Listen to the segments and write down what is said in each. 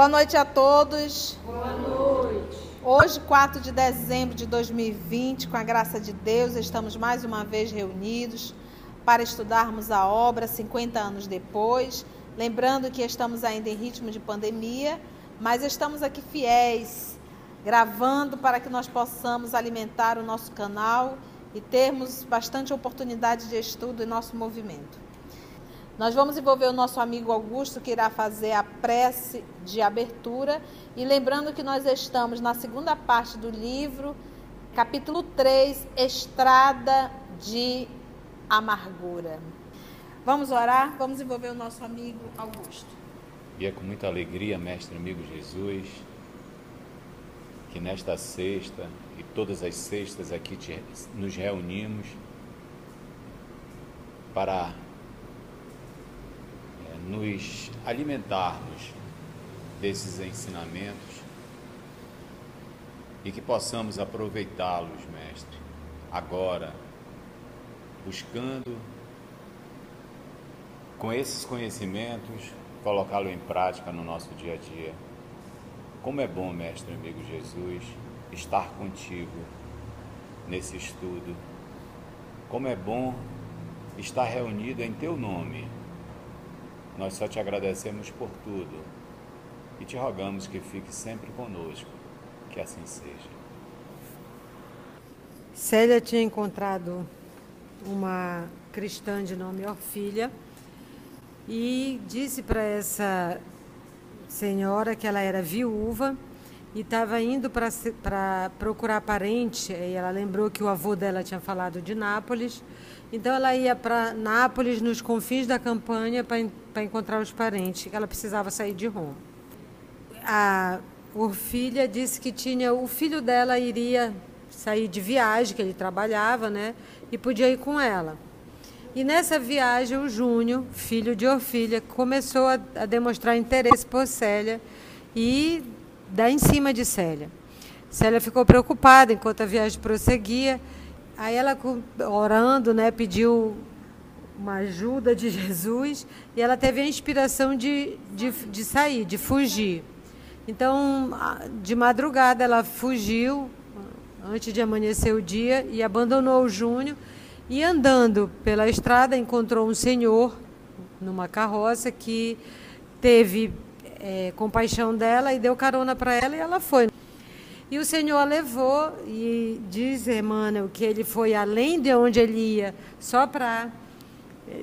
Boa noite a todos. Boa noite. Hoje, 4 de dezembro de 2020, com a graça de Deus, estamos mais uma vez reunidos para estudarmos a obra 50 anos depois. Lembrando que estamos ainda em ritmo de pandemia, mas estamos aqui fiéis, gravando para que nós possamos alimentar o nosso canal e termos bastante oportunidade de estudo em nosso movimento. Nós vamos envolver o nosso amigo Augusto, que irá fazer a prece de abertura. E lembrando que nós estamos na segunda parte do livro, capítulo 3, Estrada de Amargura. Vamos orar? Vamos envolver o nosso amigo Augusto. E é com muita alegria, mestre amigo Jesus, que nesta sexta e todas as sextas aqui te, nos reunimos para nos alimentarmos desses ensinamentos e que possamos aproveitá-los, mestre, agora, buscando com esses conhecimentos colocá-lo em prática no nosso dia a dia. Como é bom, mestre amigo Jesus, estar contigo nesse estudo. Como é bom estar reunido em teu nome. Nós só te agradecemos por tudo e te rogamos que fique sempre conosco. Que assim seja. Célia tinha encontrado uma cristã de nome Orfilha e disse para essa senhora que ela era viúva e estava indo para procurar parente. E ela lembrou que o avô dela tinha falado de Nápoles. Então ela ia para Nápoles, nos confins da campanha, para encontrar os parentes, ela precisava sair de Roma. A Orfilha disse que tinha o filho dela iria sair de viagem, que ele trabalhava, né? E podia ir com ela. E nessa viagem, o Júnior, filho de Orfilha, começou a, a demonstrar interesse por Célia e dar em cima de Célia. Célia ficou preocupada enquanto a viagem prosseguia. Aí ela, orando, né, pediu uma ajuda de Jesus e ela teve a inspiração de, de, de sair, de fugir. Então, de madrugada, ela fugiu antes de amanhecer o dia e abandonou o Júnior e andando pela estrada, encontrou um senhor numa carroça que teve é, compaixão dela e deu carona para ela e ela foi. E o Senhor a levou e diz Emmanuel que ele foi além de onde ele ia, só para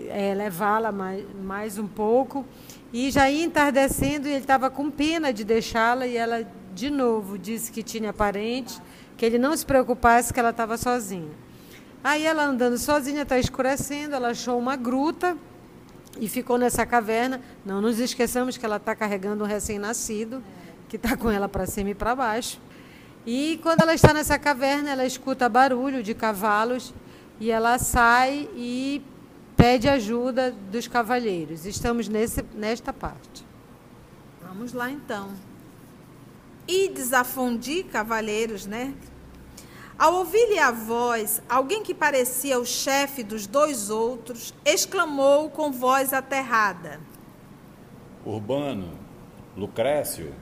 é, levá-la mais, mais um pouco. E já ia entardecendo e ele estava com pena de deixá-la e ela de novo disse que tinha parente, que ele não se preocupasse que ela estava sozinha. Aí ela andando sozinha, está escurecendo, ela achou uma gruta e ficou nessa caverna. Não nos esqueçamos que ela está carregando um recém-nascido, que está com ela para cima e para baixo. E quando ela está nessa caverna, ela escuta barulho de cavalos e ela sai e pede ajuda dos cavalheiros. Estamos nesse, nesta parte. Vamos lá então. E desafundi cavaleiros, né? Ao ouvir-lhe a voz, alguém que parecia o chefe dos dois outros exclamou com voz aterrada: Urbano, Lucrécio,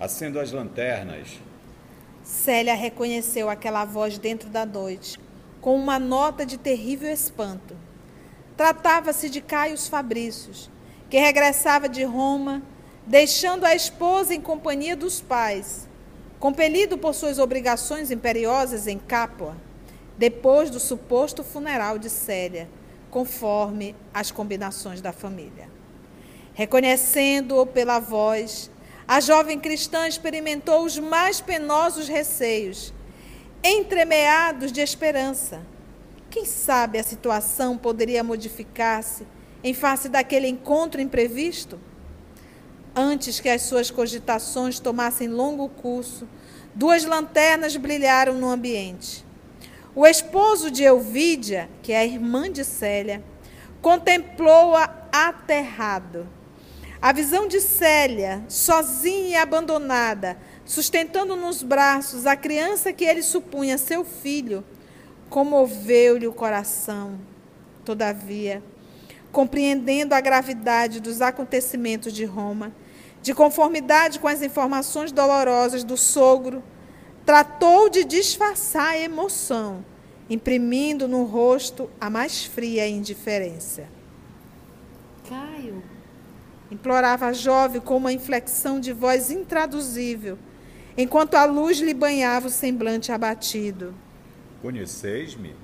acendo as lanternas. Célia reconheceu aquela voz dentro da noite, com uma nota de terrível espanto. Tratava-se de Caio Fabrícios, que regressava de Roma, deixando a esposa em companhia dos pais compelido por suas obrigações imperiosas em Capua, depois do suposto funeral de Célia, conforme as combinações da família. Reconhecendo-o pela voz, a jovem cristã experimentou os mais penosos receios, entremeados de esperança. Quem sabe a situação poderia modificar-se em face daquele encontro imprevisto? Antes que as suas cogitações tomassem longo curso, duas lanternas brilharam no ambiente. O esposo de Elvídia, que é a irmã de Célia, contemplou-a aterrado. A visão de Célia, sozinha e abandonada, sustentando nos braços a criança que ele supunha seu filho, comoveu-lhe o coração. Todavia, compreendendo a gravidade dos acontecimentos de Roma, De conformidade com as informações dolorosas do sogro, tratou de disfarçar a emoção, imprimindo no rosto a mais fria indiferença. Caio, implorava a jovem com uma inflexão de voz intraduzível, enquanto a luz lhe banhava o semblante abatido. Conheceis-me?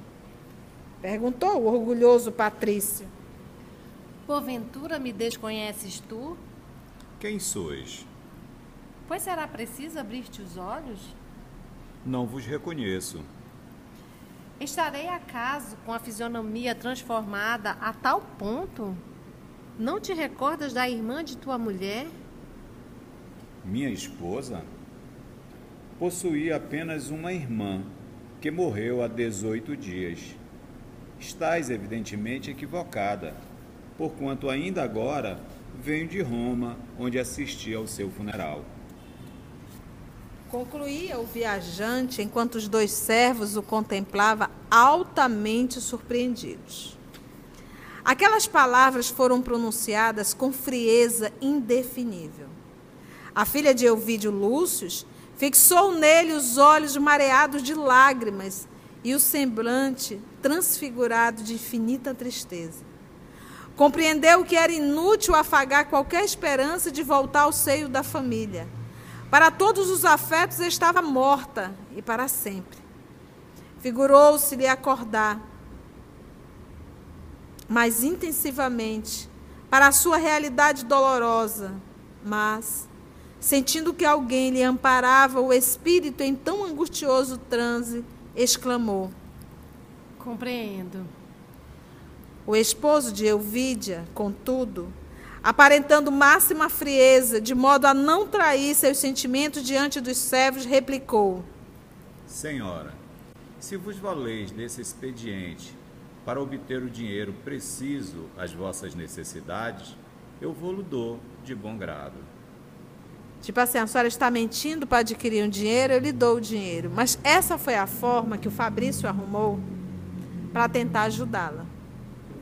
Perguntou o orgulhoso Patrício. Porventura me desconheces tu? Quem sois? Pois será preciso abrir-te os olhos? Não vos reconheço. Estarei acaso com a fisionomia transformada a tal ponto? Não te recordas da irmã de tua mulher? Minha esposa? Possuía apenas uma irmã, que morreu há 18 dias. Estás evidentemente equivocada, porquanto ainda agora venho de Roma, onde assisti ao seu funeral. Concluía o viajante enquanto os dois servos o contemplavam altamente surpreendidos. Aquelas palavras foram pronunciadas com frieza indefinível. A filha de Elvídio Lúcio fixou nele os olhos mareados de lágrimas e o semblante transfigurado de infinita tristeza. Compreendeu que era inútil afagar qualquer esperança de voltar ao seio da família. Para todos os afetos estava morta e para sempre. Figurou-se-lhe acordar mais intensivamente para a sua realidade dolorosa, mas, sentindo que alguém lhe amparava o espírito em tão angustioso transe, exclamou: Compreendo. O esposo de Elvídia, contudo, aparentando máxima frieza, de modo a não trair seus sentimentos diante dos servos, replicou: Senhora, se vos valeis desse expediente para obter o dinheiro preciso às vossas necessidades, eu vou-lo dou de bom grado. Tipo assim, a senhora está mentindo para adquirir um dinheiro, eu lhe dou o dinheiro. Mas essa foi a forma que o Fabrício arrumou para tentar ajudá-la.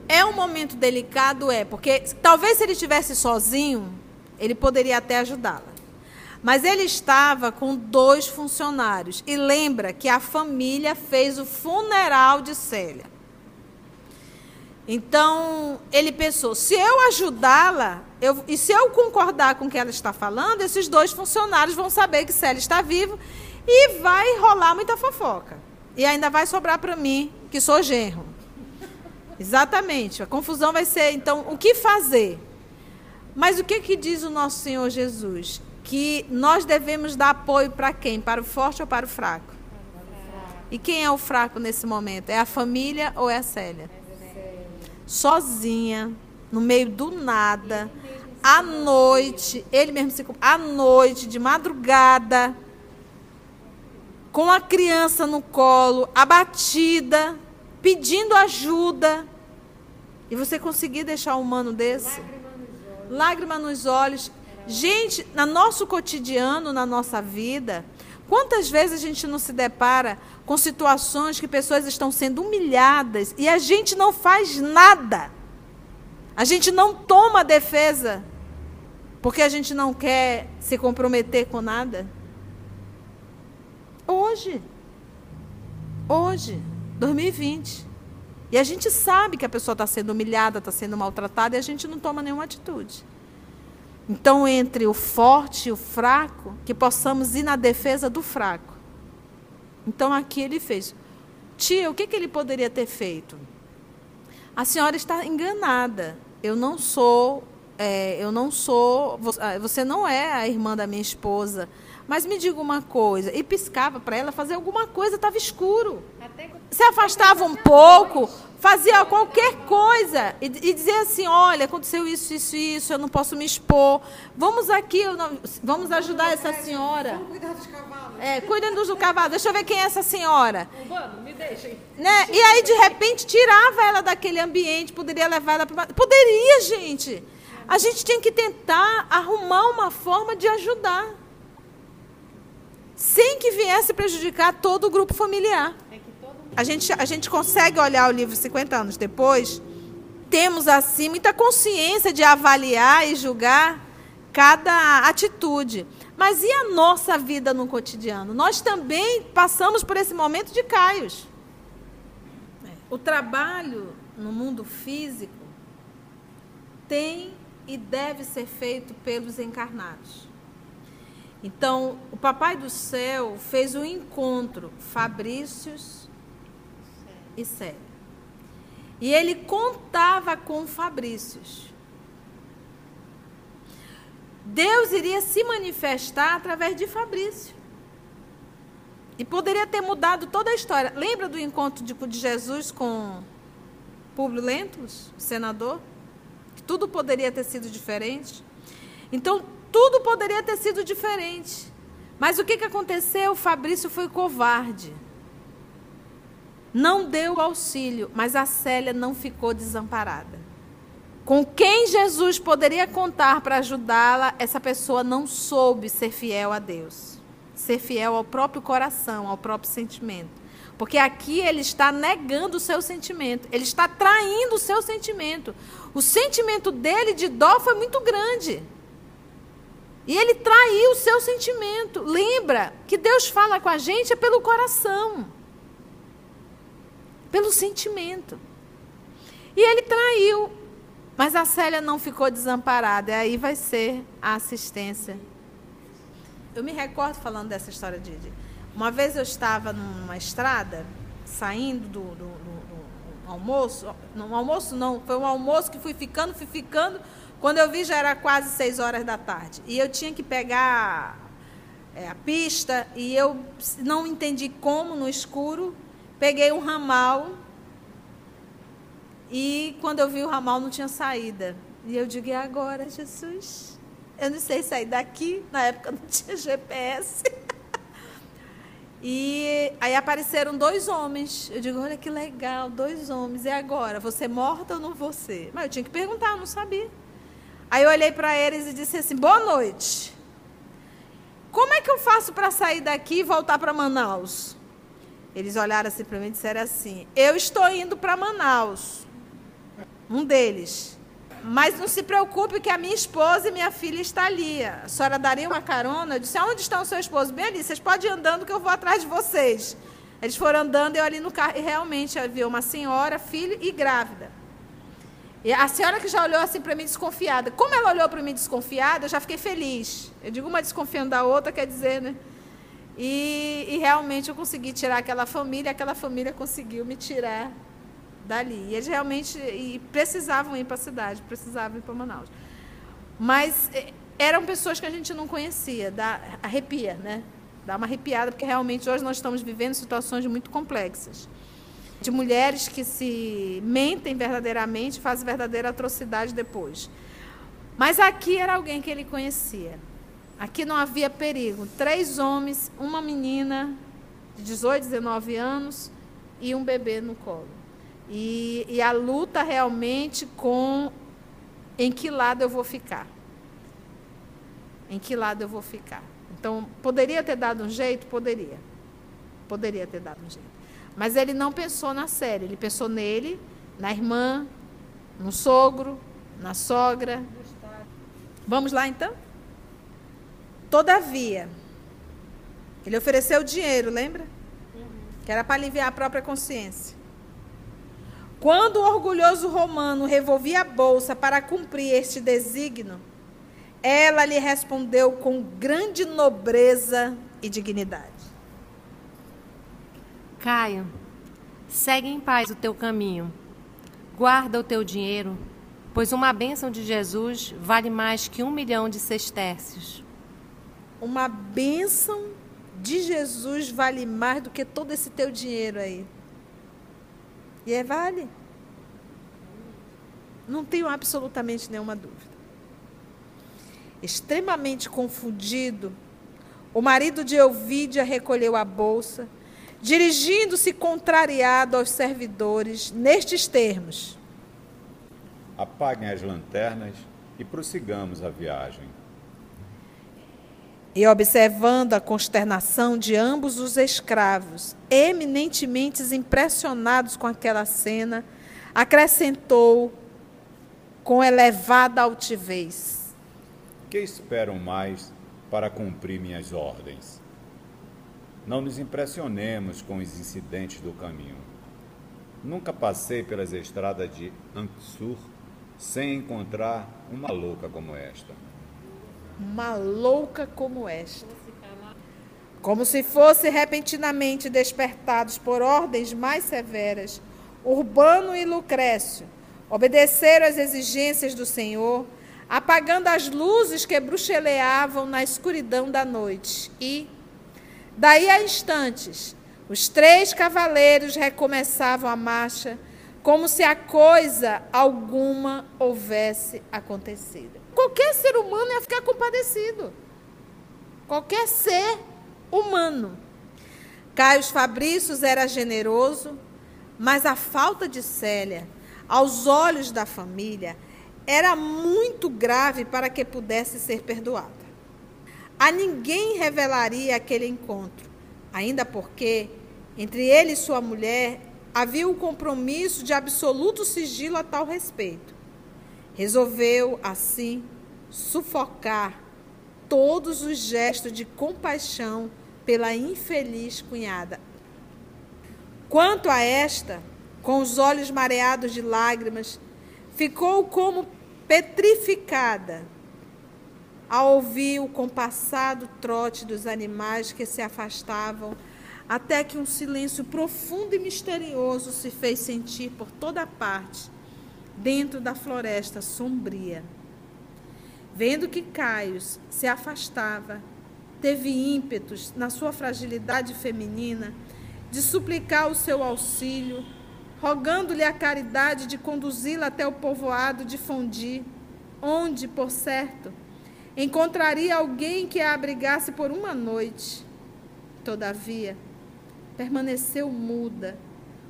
É um momento delicado, é, porque talvez se ele estivesse sozinho, ele poderia até ajudá-la. Mas ele estava com dois funcionários. E lembra que a família fez o funeral de Célia. Então, ele pensou: se eu ajudá-la, eu, e se eu concordar com o que ela está falando, esses dois funcionários vão saber que Célia está vivo e vai rolar muita fofoca. E ainda vai sobrar para mim, que sou genro. Exatamente. A confusão vai ser, então, o que fazer? Mas o que, que diz o nosso Senhor Jesus? Que nós devemos dar apoio para quem? Para o forte ou para o fraco? E quem é o fraco nesse momento? É a família ou é a Célia? sozinha, no meio do nada, à noite, ele mesmo se à noite, de madrugada, com a criança no colo, abatida, pedindo ajuda. E você conseguir deixar um humano desse? Lágrima nos olhos. Gente, no nosso cotidiano, na nossa vida, quantas vezes a gente não se depara com situações que pessoas estão sendo humilhadas e a gente não faz nada. A gente não toma defesa porque a gente não quer se comprometer com nada. Hoje. Hoje, 2020. E a gente sabe que a pessoa está sendo humilhada, está sendo maltratada e a gente não toma nenhuma atitude. Então, entre o forte e o fraco, que possamos ir na defesa do fraco. Então aqui ele fez. Tia, o que, que ele poderia ter feito? A senhora está enganada. Eu não sou, é, eu não sou, ah, você não é a irmã da minha esposa. Mas me diga uma coisa. E piscava para ela fazer alguma coisa, estava escuro. Se afastava um pouco, fazia qualquer coisa e, e dizia assim: olha, aconteceu isso, isso, isso, eu não posso me expor. Vamos aqui, não, vamos ajudar essa senhora. Vamos cuidar dos cavalos. É, cuidem dos cavalos. Deixa eu ver quem é essa senhora. Urbano, me deixem. Né? E aí, de repente, tirava ela daquele ambiente, poderia levar ela para. Poderia, gente. A gente tem que tentar arrumar uma forma de ajudar. Sem que viesse prejudicar todo o grupo familiar a gente, a gente consegue olhar o livro 50 anos depois, temos assim muita consciência de avaliar e julgar cada atitude. Mas e a nossa vida no cotidiano? Nós também passamos por esse momento de caios. O trabalho no mundo físico tem e deve ser feito pelos encarnados. Então, o Papai do Céu fez um encontro Fabrícios e Célia. E ele contava com Fabrícios. Deus iria se manifestar através de Fabrício. E poderia ter mudado toda a história. Lembra do encontro de, de Jesus com Públio Lentulus, senador? Que tudo poderia ter sido diferente. Então, tudo poderia ter sido diferente. Mas o que, que aconteceu? Fabrício foi covarde. Não deu auxílio, mas a Célia não ficou desamparada com quem Jesus poderia contar para ajudá-la, essa pessoa não soube ser fiel a Deus, ser fiel ao próprio coração, ao próprio sentimento. Porque aqui ele está negando o seu sentimento, ele está traindo o seu sentimento. O sentimento dele de dó foi muito grande. E ele traiu o seu sentimento. Lembra que Deus fala com a gente é pelo coração, pelo sentimento. E ele traiu mas a Célia não ficou desamparada, e aí vai ser a assistência. Eu me recordo falando dessa história de. Uma vez eu estava numa estrada, saindo do, do, do, do almoço. Não, almoço não, foi um almoço que fui ficando, fui ficando. Quando eu vi já era quase seis horas da tarde. E eu tinha que pegar é, a pista e eu não entendi como no escuro. Peguei um ramal e quando eu vi o ramal não tinha saída. E eu digo, e agora, Jesus? Eu não sei sair daqui. Na época não tinha GPS. e aí apareceram dois homens. Eu digo, olha que legal, dois homens. E agora? Você morta ou não você? Mas eu tinha que perguntar, eu não sabia. Aí eu olhei para eles e disse assim: boa noite. Como é que eu faço para sair daqui e voltar para Manaus? Eles olharam assim para mim e disseram assim: Eu estou indo para Manaus um deles. Mas não se preocupe que a minha esposa e minha filha estão ali. A senhora daria uma carona? Eu disse, onde está o seu esposo? Bem ali, vocês podem ir andando que eu vou atrás de vocês. Eles foram andando, eu ali no carro, e realmente havia uma senhora, filho e grávida. E a senhora que já olhou assim para mim desconfiada. Como ela olhou para mim desconfiada, eu já fiquei feliz. Eu digo uma desconfiando da outra, quer dizer, né? E, e realmente eu consegui tirar aquela família, aquela família conseguiu me tirar dali. E eles realmente e precisavam ir para a cidade, precisavam ir para Manaus. Mas é, eram pessoas que a gente não conhecia, dá, arrepia, né? Dá uma arrepiada, porque realmente hoje nós estamos vivendo situações muito complexas. De mulheres que se mentem verdadeiramente, fazem verdadeira atrocidade depois. Mas aqui era alguém que ele conhecia. Aqui não havia perigo. Três homens, uma menina de 18, 19 anos e um bebê no colo. E, e a luta realmente com em que lado eu vou ficar. Em que lado eu vou ficar. Então, poderia ter dado um jeito? Poderia. Poderia ter dado um jeito. Mas ele não pensou na série, ele pensou nele, na irmã, no sogro, na sogra. Vamos lá então? Todavia, ele ofereceu dinheiro, lembra? Que era para aliviar a própria consciência. Quando o orgulhoso romano revolvia a bolsa para cumprir este desígnio, ela lhe respondeu com grande nobreza e dignidade. Caio, segue em paz o teu caminho. Guarda o teu dinheiro, pois uma bênção de Jesus vale mais que um milhão de sestércios. Uma bênção de Jesus vale mais do que todo esse teu dinheiro aí. E é vale. Não tenho absolutamente nenhuma dúvida. Extremamente confundido, o marido de Elvídia recolheu a bolsa, dirigindo-se contrariado aos servidores, nestes termos: Apaguem as lanternas e prossigamos a viagem. E observando a consternação de ambos os escravos, eminentemente impressionados com aquela cena, acrescentou com elevada altivez: que esperam mais para cumprir minhas ordens? Não nos impressionemos com os incidentes do caminho. Nunca passei pelas estradas de Anxur sem encontrar uma louca como esta. Uma louca como esta. Como se fossem repentinamente despertados por ordens mais severas, Urbano e Lucrécio obedeceram às exigências do Senhor, apagando as luzes que bruxeleavam na escuridão da noite. E, daí a instantes, os três cavaleiros recomeçavam a marcha, como se a coisa alguma houvesse acontecido. Qualquer ser humano ia ficar compadecido. Qualquer ser humano. Caio Fabrícios era generoso, mas a falta de Célia, aos olhos da família, era muito grave para que pudesse ser perdoada. A ninguém revelaria aquele encontro, ainda porque, entre ele e sua mulher, havia o compromisso de absoluto sigilo a tal respeito. Resolveu, assim, sufocar todos os gestos de compaixão pela infeliz cunhada. Quanto a esta, com os olhos mareados de lágrimas, ficou como petrificada ao ouvir o compassado trote dos animais que se afastavam, até que um silêncio profundo e misterioso se fez sentir por toda parte, dentro da floresta sombria. Vendo que Caios se afastava, teve ímpetos, na sua fragilidade feminina, de suplicar o seu auxílio, rogando-lhe a caridade de conduzi-la até o povoado de Fondi, onde, por certo, encontraria alguém que a abrigasse por uma noite. Todavia, permaneceu muda,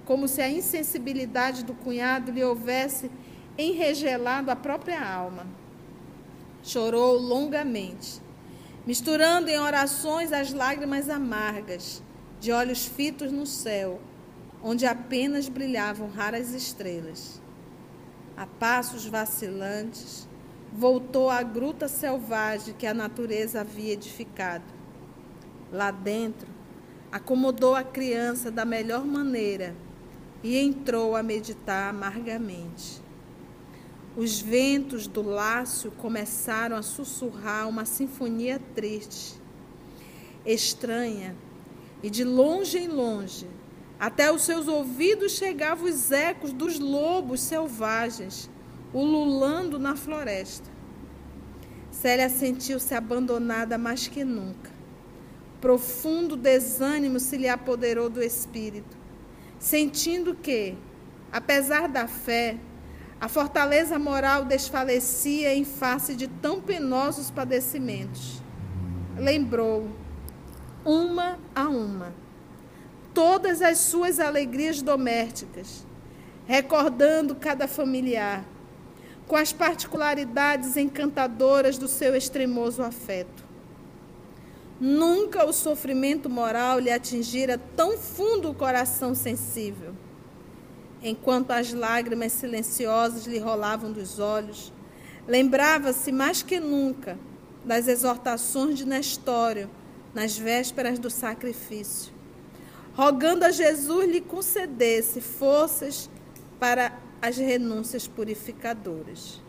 como se a insensibilidade do cunhado lhe houvesse enregelado a própria alma. Chorou longamente misturando em orações as lágrimas amargas, de olhos fitos no céu, onde apenas brilhavam raras estrelas. A passos vacilantes, voltou à gruta selvagem que a natureza havia edificado. Lá dentro, acomodou a criança da melhor maneira e entrou a meditar amargamente. Os ventos do lácio começaram a sussurrar uma sinfonia triste, estranha, e de longe em longe, até os seus ouvidos chegavam os ecos dos lobos selvagens, ululando na floresta. Célia sentiu-se abandonada mais que nunca. Profundo desânimo se lhe apoderou do espírito, sentindo que, apesar da fé, a fortaleza moral desfalecia em face de tão penosos padecimentos. Lembrou, uma a uma, todas as suas alegrias domésticas, recordando cada familiar, com as particularidades encantadoras do seu extremoso afeto. Nunca o sofrimento moral lhe atingira tão fundo o coração sensível enquanto as lágrimas silenciosas lhe rolavam dos olhos, lembrava-se mais que nunca das exortações de Nestório nas vésperas do sacrifício, rogando a Jesus lhe concedesse forças para as renúncias purificadoras.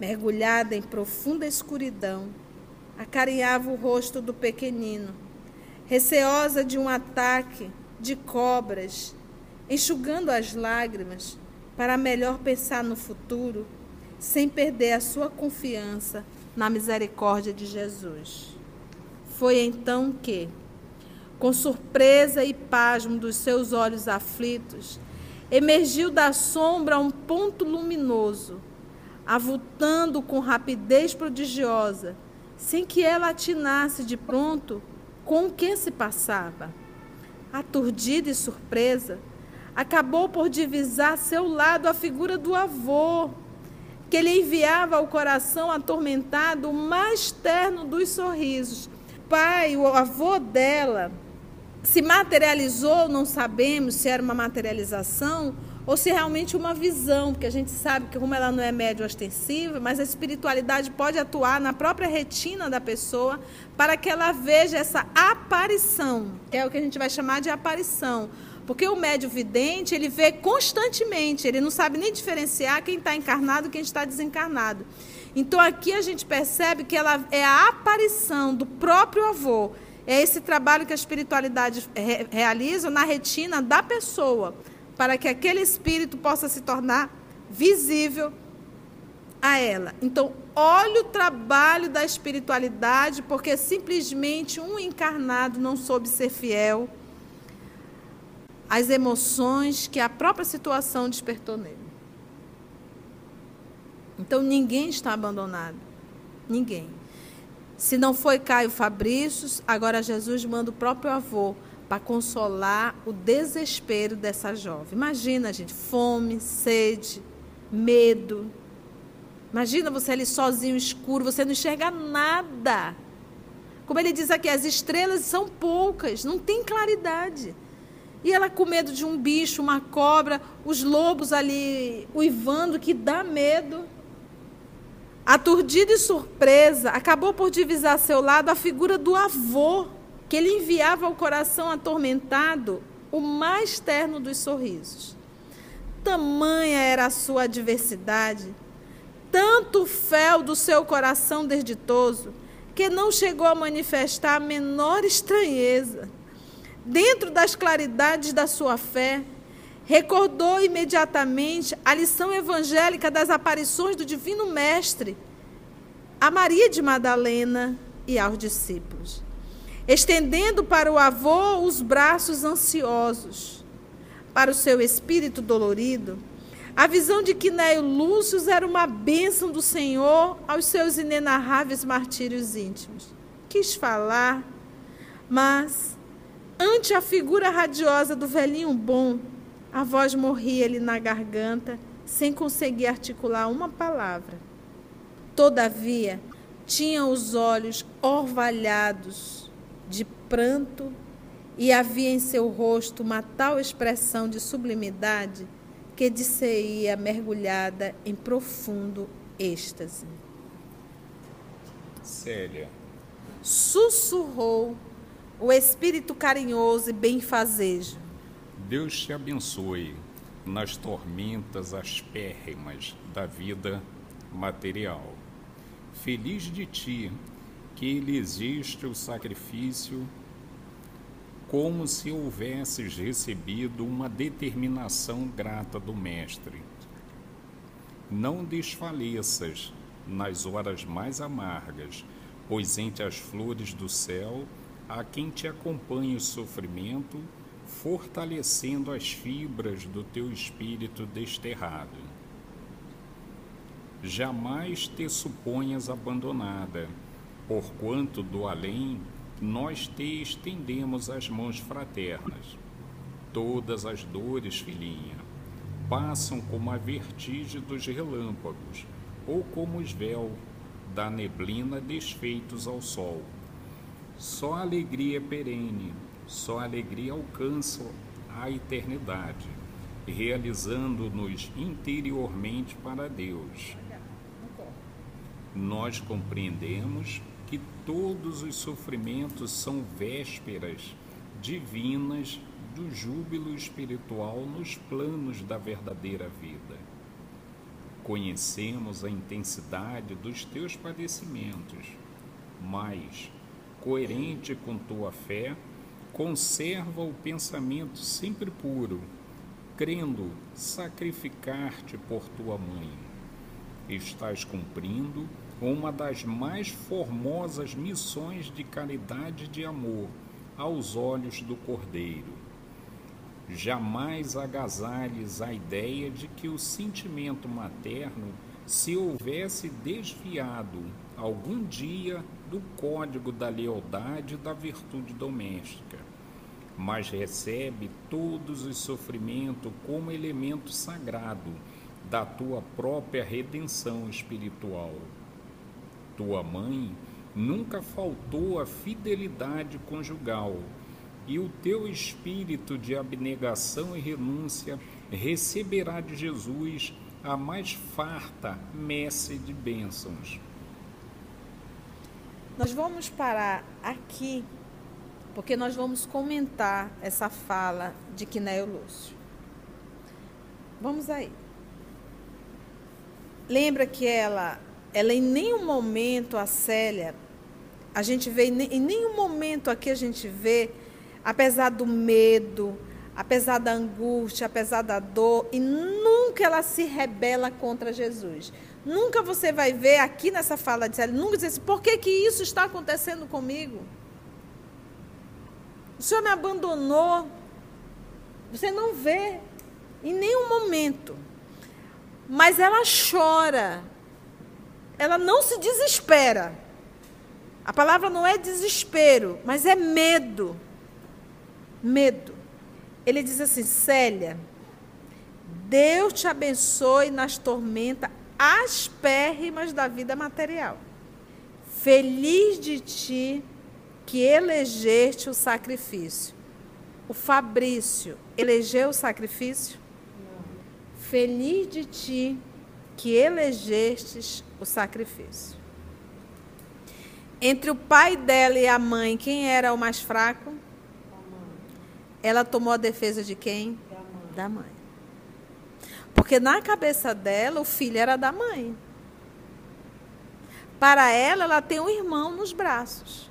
Mergulhada em profunda escuridão, acarinhava o rosto do pequenino, receosa de um ataque de cobras enxugando as lágrimas para melhor pensar no futuro, sem perder a sua confiança na misericórdia de Jesus. Foi então que, com surpresa e pasmo dos seus olhos aflitos, emergiu da sombra um ponto luminoso, avultando com rapidez prodigiosa, sem que ela atinasse de pronto com o que se passava. Aturdida e surpresa, acabou por divisar seu lado a figura do avô, que lhe enviava ao coração atormentado o mais terno dos sorrisos. Pai, o avô dela, se materializou, não sabemos se era uma materialização ou se é realmente uma visão, porque a gente sabe que como ela não é médio ostensiva, mas a espiritualidade pode atuar na própria retina da pessoa para que ela veja essa aparição, que é o que a gente vai chamar de aparição. Porque o médio vidente, ele vê constantemente, ele não sabe nem diferenciar quem está encarnado e quem está desencarnado. Então aqui a gente percebe que ela é a aparição do próprio avô. É esse trabalho que a espiritualidade realiza na retina da pessoa para que aquele espírito possa se tornar visível a ela. Então, olhe o trabalho da espiritualidade, porque simplesmente um encarnado não soube ser fiel às emoções que a própria situação despertou nele. Então, ninguém está abandonado. Ninguém. Se não foi Caio Fabrícios, agora Jesus manda o próprio avô para consolar o desespero dessa jovem. Imagina, gente, fome, sede, medo. Imagina você ali sozinho, escuro, você não enxerga nada. Como ele diz aqui, as estrelas são poucas, não tem claridade. E ela com medo de um bicho, uma cobra, os lobos ali uivando, que dá medo. Aturdida e surpresa, acabou por divisar a seu lado a figura do avô que ele enviava ao coração atormentado o mais terno dos sorrisos. Tamanha era a sua adversidade, tanto fel do seu coração desditoso, que não chegou a manifestar a menor estranheza. Dentro das claridades da sua fé, recordou imediatamente a lição evangélica das aparições do Divino Mestre a Maria de Madalena e aos discípulos estendendo para o avô os braços ansiosos. Para o seu espírito dolorido, a visão de que Néio Lúcio era uma bênção do Senhor aos seus inenarráveis martírios íntimos. Quis falar, mas, ante a figura radiosa do velhinho bom, a voz morria-lhe na garganta, sem conseguir articular uma palavra. Todavia, tinha os olhos orvalhados de pranto e havia em seu rosto uma tal expressão de sublimidade que disseia mergulhada em profundo êxtase. Célia. Sussurrou o espírito carinhoso e benfazejo. Deus te abençoe nas tormentas aspérrimas da vida material. Feliz de ti que ele existe o sacrifício como se houvesses recebido uma determinação grata do Mestre. Não desfaleças nas horas mais amargas, pois entre as flores do céu há quem te acompanhe o sofrimento, fortalecendo as fibras do teu espírito desterrado. Jamais te suponhas abandonada Porquanto do além nós te estendemos as mãos fraternas. Todas as dores, filhinha, passam como a vertigem dos relâmpagos, ou como os véu da neblina desfeitos ao sol. Só a alegria é perene, só a alegria alcança a eternidade, realizando-nos interiormente para Deus. Nós compreendemos que todos os sofrimentos são vésperas divinas do júbilo espiritual nos planos da verdadeira vida. Conhecemos a intensidade dos teus padecimentos, mas, coerente com tua fé, conserva o pensamento sempre puro, crendo sacrificar-te por tua mãe. Estás cumprindo uma das mais formosas missões de caridade e de amor aos olhos do Cordeiro. Jamais agasalhes a ideia de que o sentimento materno se houvesse desviado algum dia do código da lealdade e da virtude doméstica, mas recebe todos os sofrimentos como elemento sagrado da tua própria redenção espiritual. Tua mãe, nunca faltou a fidelidade conjugal, e o teu espírito de abnegação e renúncia receberá de Jesus a mais farta messe de bênçãos. Nós vamos parar aqui, porque nós vamos comentar essa fala de Quinéio Lúcio. Vamos aí. Lembra que ela, ela em nenhum momento, a Célia, a gente vê, em nenhum momento aqui a gente vê, apesar do medo, apesar da angústia, apesar da dor, e nunca ela se rebela contra Jesus. Nunca você vai ver aqui nessa fala de Célia, nunca dizer assim, por que, que isso está acontecendo comigo? O Senhor me abandonou. Você não vê em nenhum momento. Mas ela chora. Ela não se desespera. A palavra não é desespero, mas é medo. Medo. Ele diz assim: Célia, Deus te abençoe nas tormentas aspérrimas da vida material. Feliz de ti que elegeste o sacrifício. O Fabrício elegeu o sacrifício? Feliz de ti que elegestes o sacrifício. Entre o pai dela e a mãe, quem era o mais fraco? Ela tomou a defesa de quem? Da mãe. da mãe. Porque na cabeça dela, o filho era da mãe. Para ela, ela tem um irmão nos braços.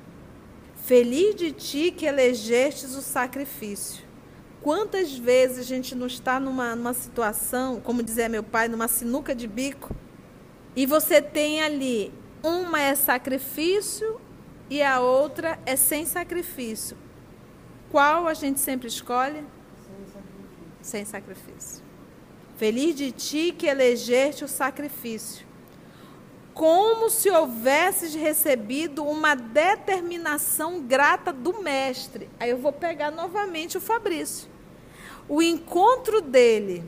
Feliz de ti que elegestes o sacrifício. Quantas vezes a gente não está numa, numa situação, como dizia meu pai, numa sinuca de bico, e você tem ali, uma é sacrifício e a outra é sem sacrifício. Qual a gente sempre escolhe? Sem sacrifício. Sem sacrifício. Feliz de ti que elegeste o sacrifício. Como se houvesses recebido uma determinação grata do mestre. Aí eu vou pegar novamente o Fabrício o encontro dele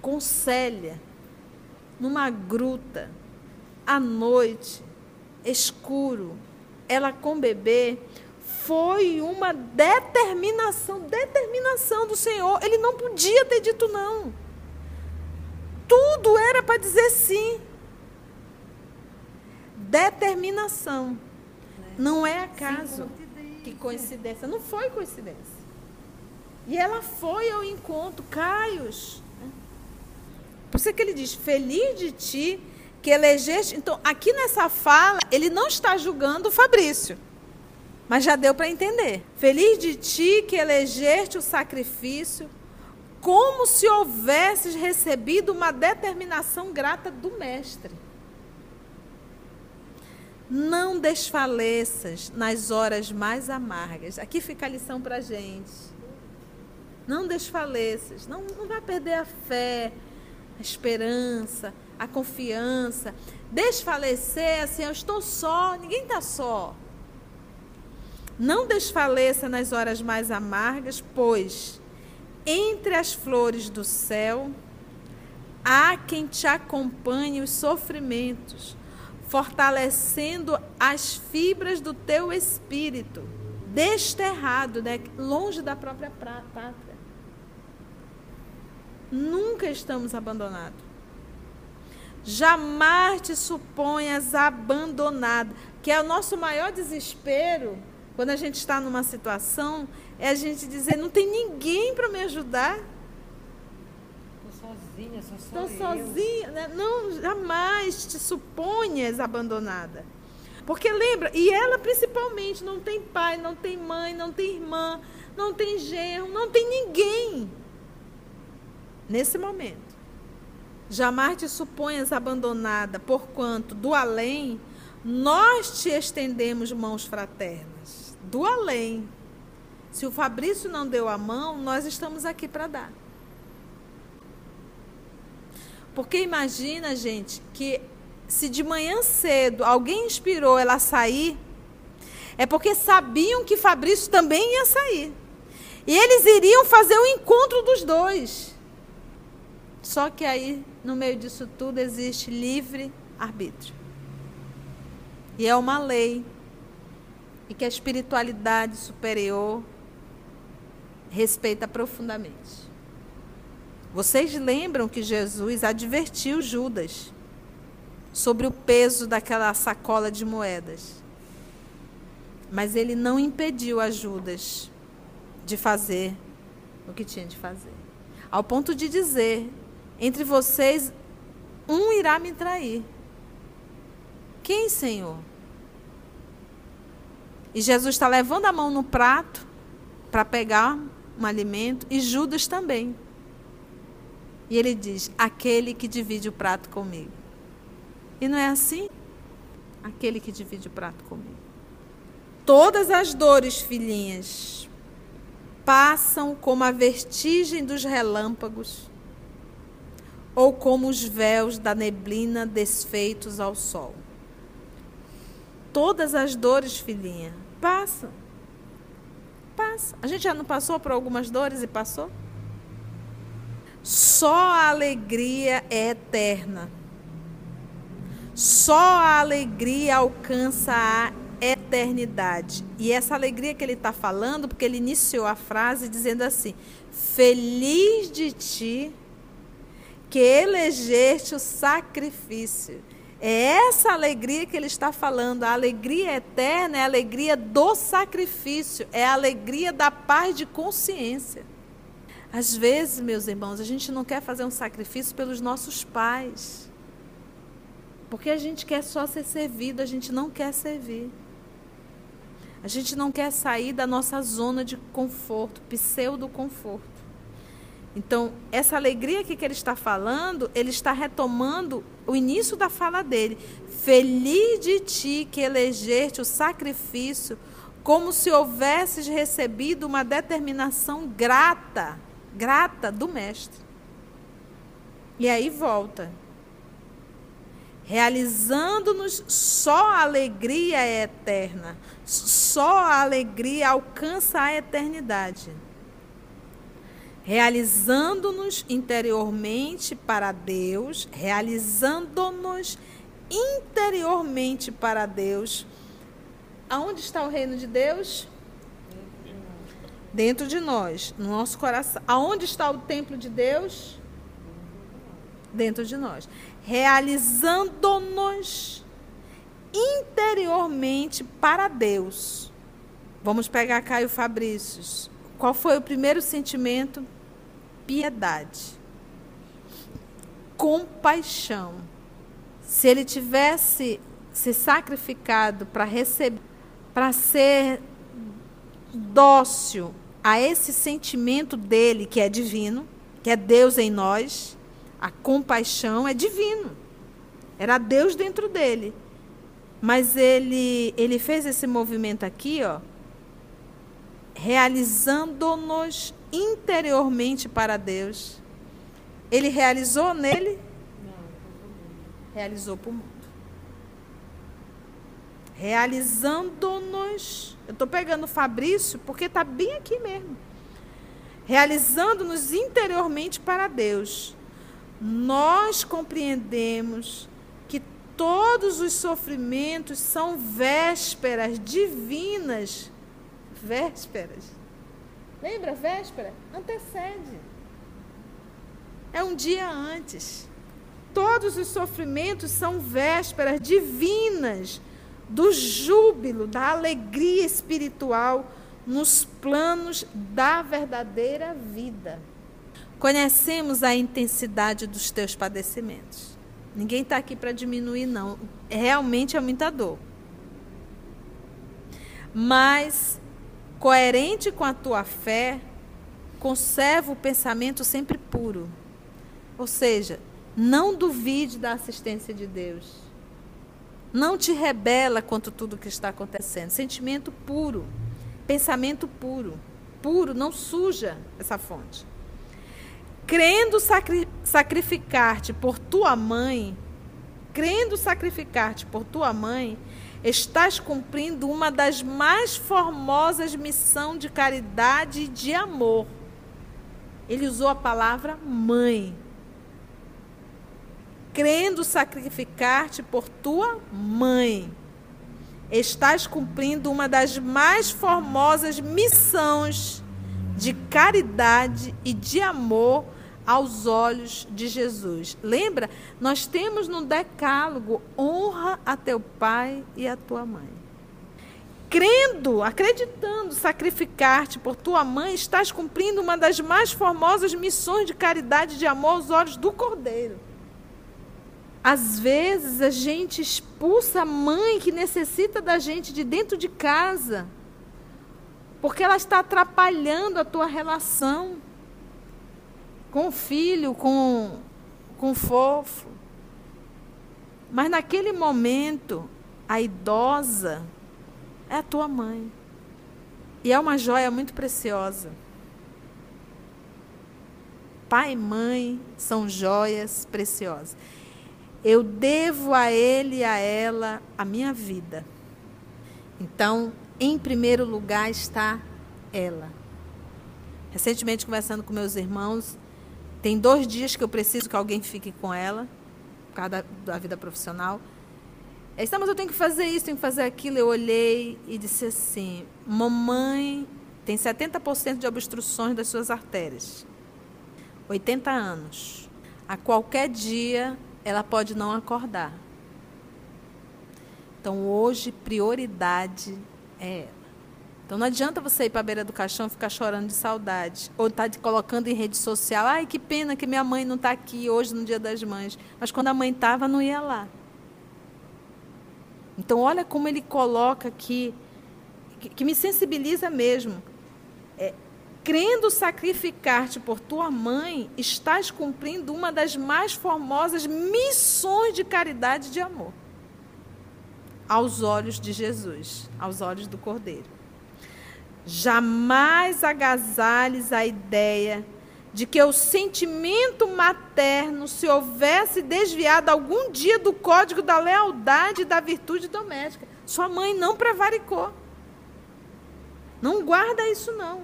com Célia, numa gruta, à noite, escuro, ela com bebê, foi uma determinação, determinação do Senhor. Ele não podia ter dito não. Tudo era para dizer sim. Determinação. Não é acaso. Que coincidência. Não foi coincidência. E ela foi ao encontro, Caios. Por isso é que ele diz: Feliz de ti que elegeste. Então, aqui nessa fala, ele não está julgando o Fabrício. Mas já deu para entender. Feliz de ti que elegeste o sacrifício, como se houvesses recebido uma determinação grata do Mestre. Não desfaleças nas horas mais amargas. Aqui fica a lição para a gente. Não desfaleças, não, não vai perder a fé, a esperança, a confiança. Desfalecer assim, eu estou só, ninguém está só. Não desfaleça nas horas mais amargas, pois entre as flores do céu há quem te acompanhe os sofrimentos, fortalecendo as fibras do teu espírito, desterrado, né, longe da própria pátria. Nunca estamos abandonados. Jamais te suponhas abandonado. Que é o nosso maior desespero quando a gente está numa situação, é a gente dizer, não tem ninguém para me ajudar. Estou sozinha, sou só Estou sozinha. Né? Não, jamais te suponhas abandonada. Porque lembra, e ela principalmente não tem pai, não tem mãe, não tem irmã, não tem genro, não tem ninguém nesse momento. Jamais te suponhas abandonada, porquanto do além nós te estendemos mãos fraternas. Do além. Se o Fabrício não deu a mão, nós estamos aqui para dar. Porque imagina, gente, que se de manhã cedo alguém inspirou ela a sair, é porque sabiam que Fabrício também ia sair. E eles iriam fazer o encontro dos dois. Só que aí, no meio disso tudo, existe livre arbítrio. E é uma lei. E que a espiritualidade superior respeita profundamente. Vocês lembram que Jesus advertiu Judas sobre o peso daquela sacola de moedas. Mas ele não impediu a Judas de fazer o que tinha de fazer. Ao ponto de dizer: entre vocês, um irá me trair. Quem, Senhor? E Jesus está levando a mão no prato para pegar um alimento, e Judas também. E ele diz: aquele que divide o prato comigo. E não é assim? Aquele que divide o prato comigo. Todas as dores, filhinhas, passam como a vertigem dos relâmpagos ou como os véus da neblina desfeitos ao sol. Todas as dores, filhinha, passam. Passa. A gente já não passou por algumas dores e passou? Só a alegria é eterna. Só a alegria alcança a eternidade. E essa alegria que ele está falando, porque ele iniciou a frase dizendo assim: Feliz de ti que elegeste o sacrifício. É essa alegria que ele está falando. A alegria eterna é a alegria do sacrifício, é a alegria da paz de consciência. Às vezes, meus irmãos, a gente não quer fazer um sacrifício pelos nossos pais. Porque a gente quer só ser servido, a gente não quer servir. A gente não quer sair da nossa zona de conforto, pseudo conforto. Então, essa alegria que ele está falando, ele está retomando o início da fala dele. Feliz de ti que elegeste o sacrifício, como se houvesses recebido uma determinação grata, grata do Mestre. E aí volta realizando-nos só a alegria é eterna, só a alegria alcança a eternidade. Realizando-nos interiormente para Deus, realizando-nos interiormente para Deus. Aonde está o reino de Deus? Dentro de nós, no nosso coração. Aonde está o templo de Deus? Dentro de nós realizando-nos interiormente para Deus. Vamos pegar Caio Fabrícios. Qual foi o primeiro sentimento? Piedade. Compaixão. Se ele tivesse se sacrificado para receber, para ser dócil a esse sentimento dele que é divino, que é Deus em nós, a compaixão é divino. Era Deus dentro dele. Mas ele, ele fez esse movimento aqui, ó, realizando-nos interiormente para Deus. Ele realizou nele? Realizou para o mundo. Realizando-nos. Eu estou pegando Fabrício porque está bem aqui mesmo. Realizando-nos interiormente para Deus nós compreendemos que todos os sofrimentos são vésperas divinas. Vésperas. Lembra véspera? Antecede. É um dia antes. Todos os sofrimentos são vésperas divinas do júbilo, da alegria espiritual nos planos da verdadeira vida. Conhecemos a intensidade dos teus padecimentos. Ninguém está aqui para diminuir, não. Realmente é muita dor. Mas, coerente com a tua fé, conserva o pensamento sempre puro. Ou seja, não duvide da assistência de Deus. Não te rebela contra tudo que está acontecendo. Sentimento puro. Pensamento puro. Puro, não suja essa fonte crendo sacri sacrificar-te por tua mãe, crendo sacrificar-te por tua mãe, estás cumprindo uma das mais formosas missões de caridade e de amor. Ele usou a palavra mãe. Crendo sacrificar-te por tua mãe, estás cumprindo uma das mais formosas missões de caridade e de amor aos olhos de Jesus. Lembra? Nós temos no decálogo honra a teu pai e a tua mãe. Crendo, acreditando, sacrificar-te por tua mãe, estás cumprindo uma das mais formosas missões de caridade e de amor aos olhos do Cordeiro. Às vezes a gente expulsa a mãe que necessita da gente de dentro de casa, porque ela está atrapalhando a tua relação com o filho, com, com o fofo. Mas naquele momento, a idosa é a tua mãe. E é uma joia muito preciosa. Pai e mãe são joias preciosas. Eu devo a ele e a ela a minha vida. Então, em primeiro lugar está ela. Recentemente, conversando com meus irmãos, tem dois dias que eu preciso que alguém fique com ela, por causa da, da vida profissional. Eles, mas eu tenho que fazer isso, tenho que fazer aquilo. Eu olhei e disse assim: Mamãe tem 70% de obstruções das suas artérias. 80 anos. A qualquer dia ela pode não acordar. Então hoje prioridade é ela. Então não adianta você ir para a beira do caixão e ficar chorando de saudade. Ou estar tá colocando em rede social, ai que pena que minha mãe não está aqui hoje no dia das mães. Mas quando a mãe estava, não ia lá. Então olha como ele coloca aqui, que, que me sensibiliza mesmo. É, crendo sacrificar-te por tua mãe, estás cumprindo uma das mais formosas missões de caridade e de amor. Aos olhos de Jesus, aos olhos do Cordeiro. Jamais agasalhes a ideia de que o sentimento materno se houvesse desviado algum dia do código da lealdade e da virtude doméstica. Sua mãe não prevaricou. Não guarda isso não.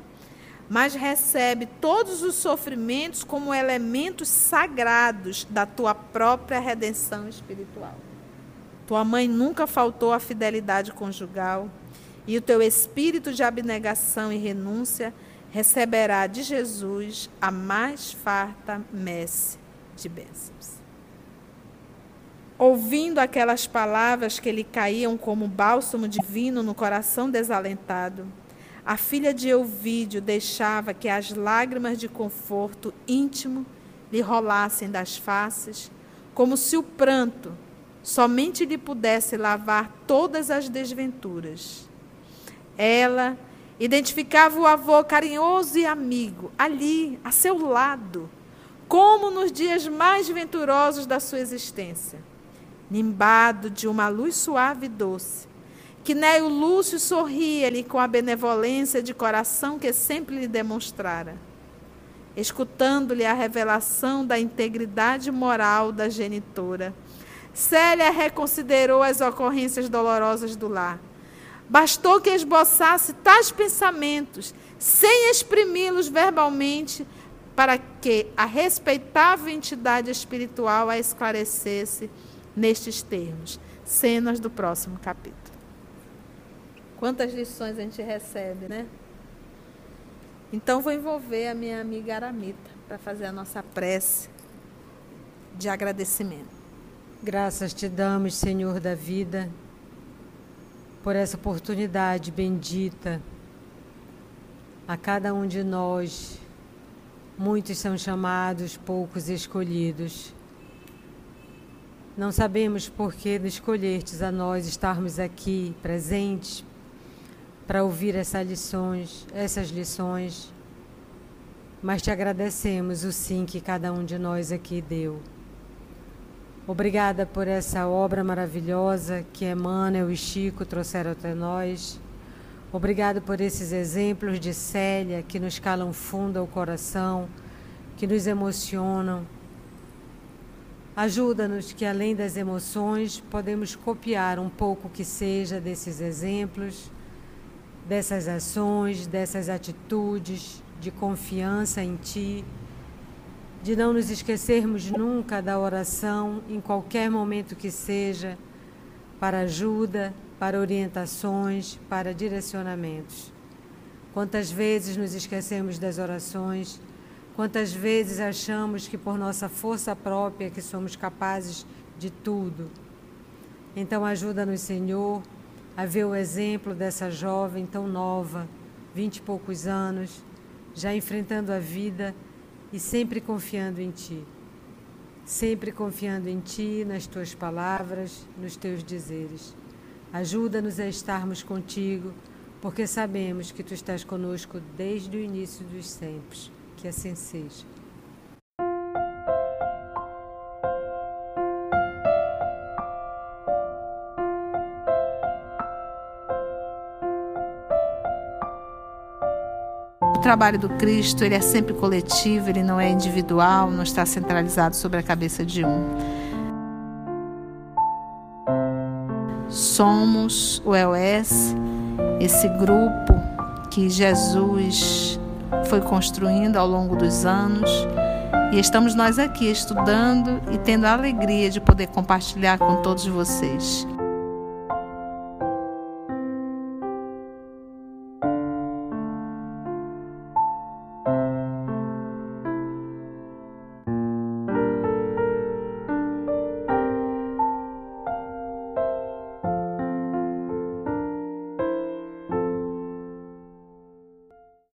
Mas recebe todos os sofrimentos como elementos sagrados da tua própria redenção espiritual. Tua mãe nunca faltou à fidelidade conjugal e o teu espírito de abnegação e renúncia receberá de Jesus a mais farta messe de bênçãos. Ouvindo aquelas palavras que lhe caíam como bálsamo divino no coração desalentado, a filha de Euvídio deixava que as lágrimas de conforto íntimo lhe rolassem das faces, como se o pranto somente lhe pudesse lavar todas as desventuras ela identificava o avô carinhoso e amigo, ali, a seu lado, como nos dias mais venturosos da sua existência, nimbado de uma luz suave e doce, que Néio Lúcio sorria-lhe com a benevolência de coração que sempre lhe demonstrara, escutando-lhe a revelação da integridade moral da genitora. Célia reconsiderou as ocorrências dolorosas do lar Bastou que esboçasse tais pensamentos, sem exprimi-los verbalmente, para que a respeitável entidade espiritual a esclarecesse nestes termos. Cenas do próximo capítulo. Quantas lições a gente recebe, né? Então vou envolver a minha amiga Aramita para fazer a nossa prece de agradecimento. Graças te damos, Senhor da vida por essa oportunidade bendita. A cada um de nós, muitos são chamados, poucos escolhidos. Não sabemos por que escolhertes a nós estarmos aqui presentes para ouvir essas lições, essas lições, mas te agradecemos o sim que cada um de nós aqui deu. Obrigada por essa obra maravilhosa que Emmanuel e Chico trouxeram até nós. Obrigado por esses exemplos de Célia que nos calam fundo ao coração, que nos emocionam. Ajuda-nos que, além das emoções, podemos copiar um pouco que seja desses exemplos, dessas ações, dessas atitudes de confiança em Ti de não nos esquecermos nunca da oração, em qualquer momento que seja, para ajuda, para orientações, para direcionamentos. Quantas vezes nos esquecemos das orações, Quantas vezes achamos que por nossa força própria que somos capazes de tudo. Então ajuda-nos, Senhor, a ver o exemplo dessa jovem tão nova, vinte e poucos anos, já enfrentando a vida e sempre confiando em Ti. Sempre confiando em Ti, nas Tuas palavras, nos Teus dizeres. Ajuda-nos a estarmos contigo, porque sabemos que Tu estás conosco desde o início dos tempos. Que assim seja. Trabalho do Cristo ele é sempre coletivo, ele não é individual, não está centralizado sobre a cabeça de um. Somos o EOS, esse grupo que Jesus foi construindo ao longo dos anos. E estamos nós aqui estudando e tendo a alegria de poder compartilhar com todos vocês.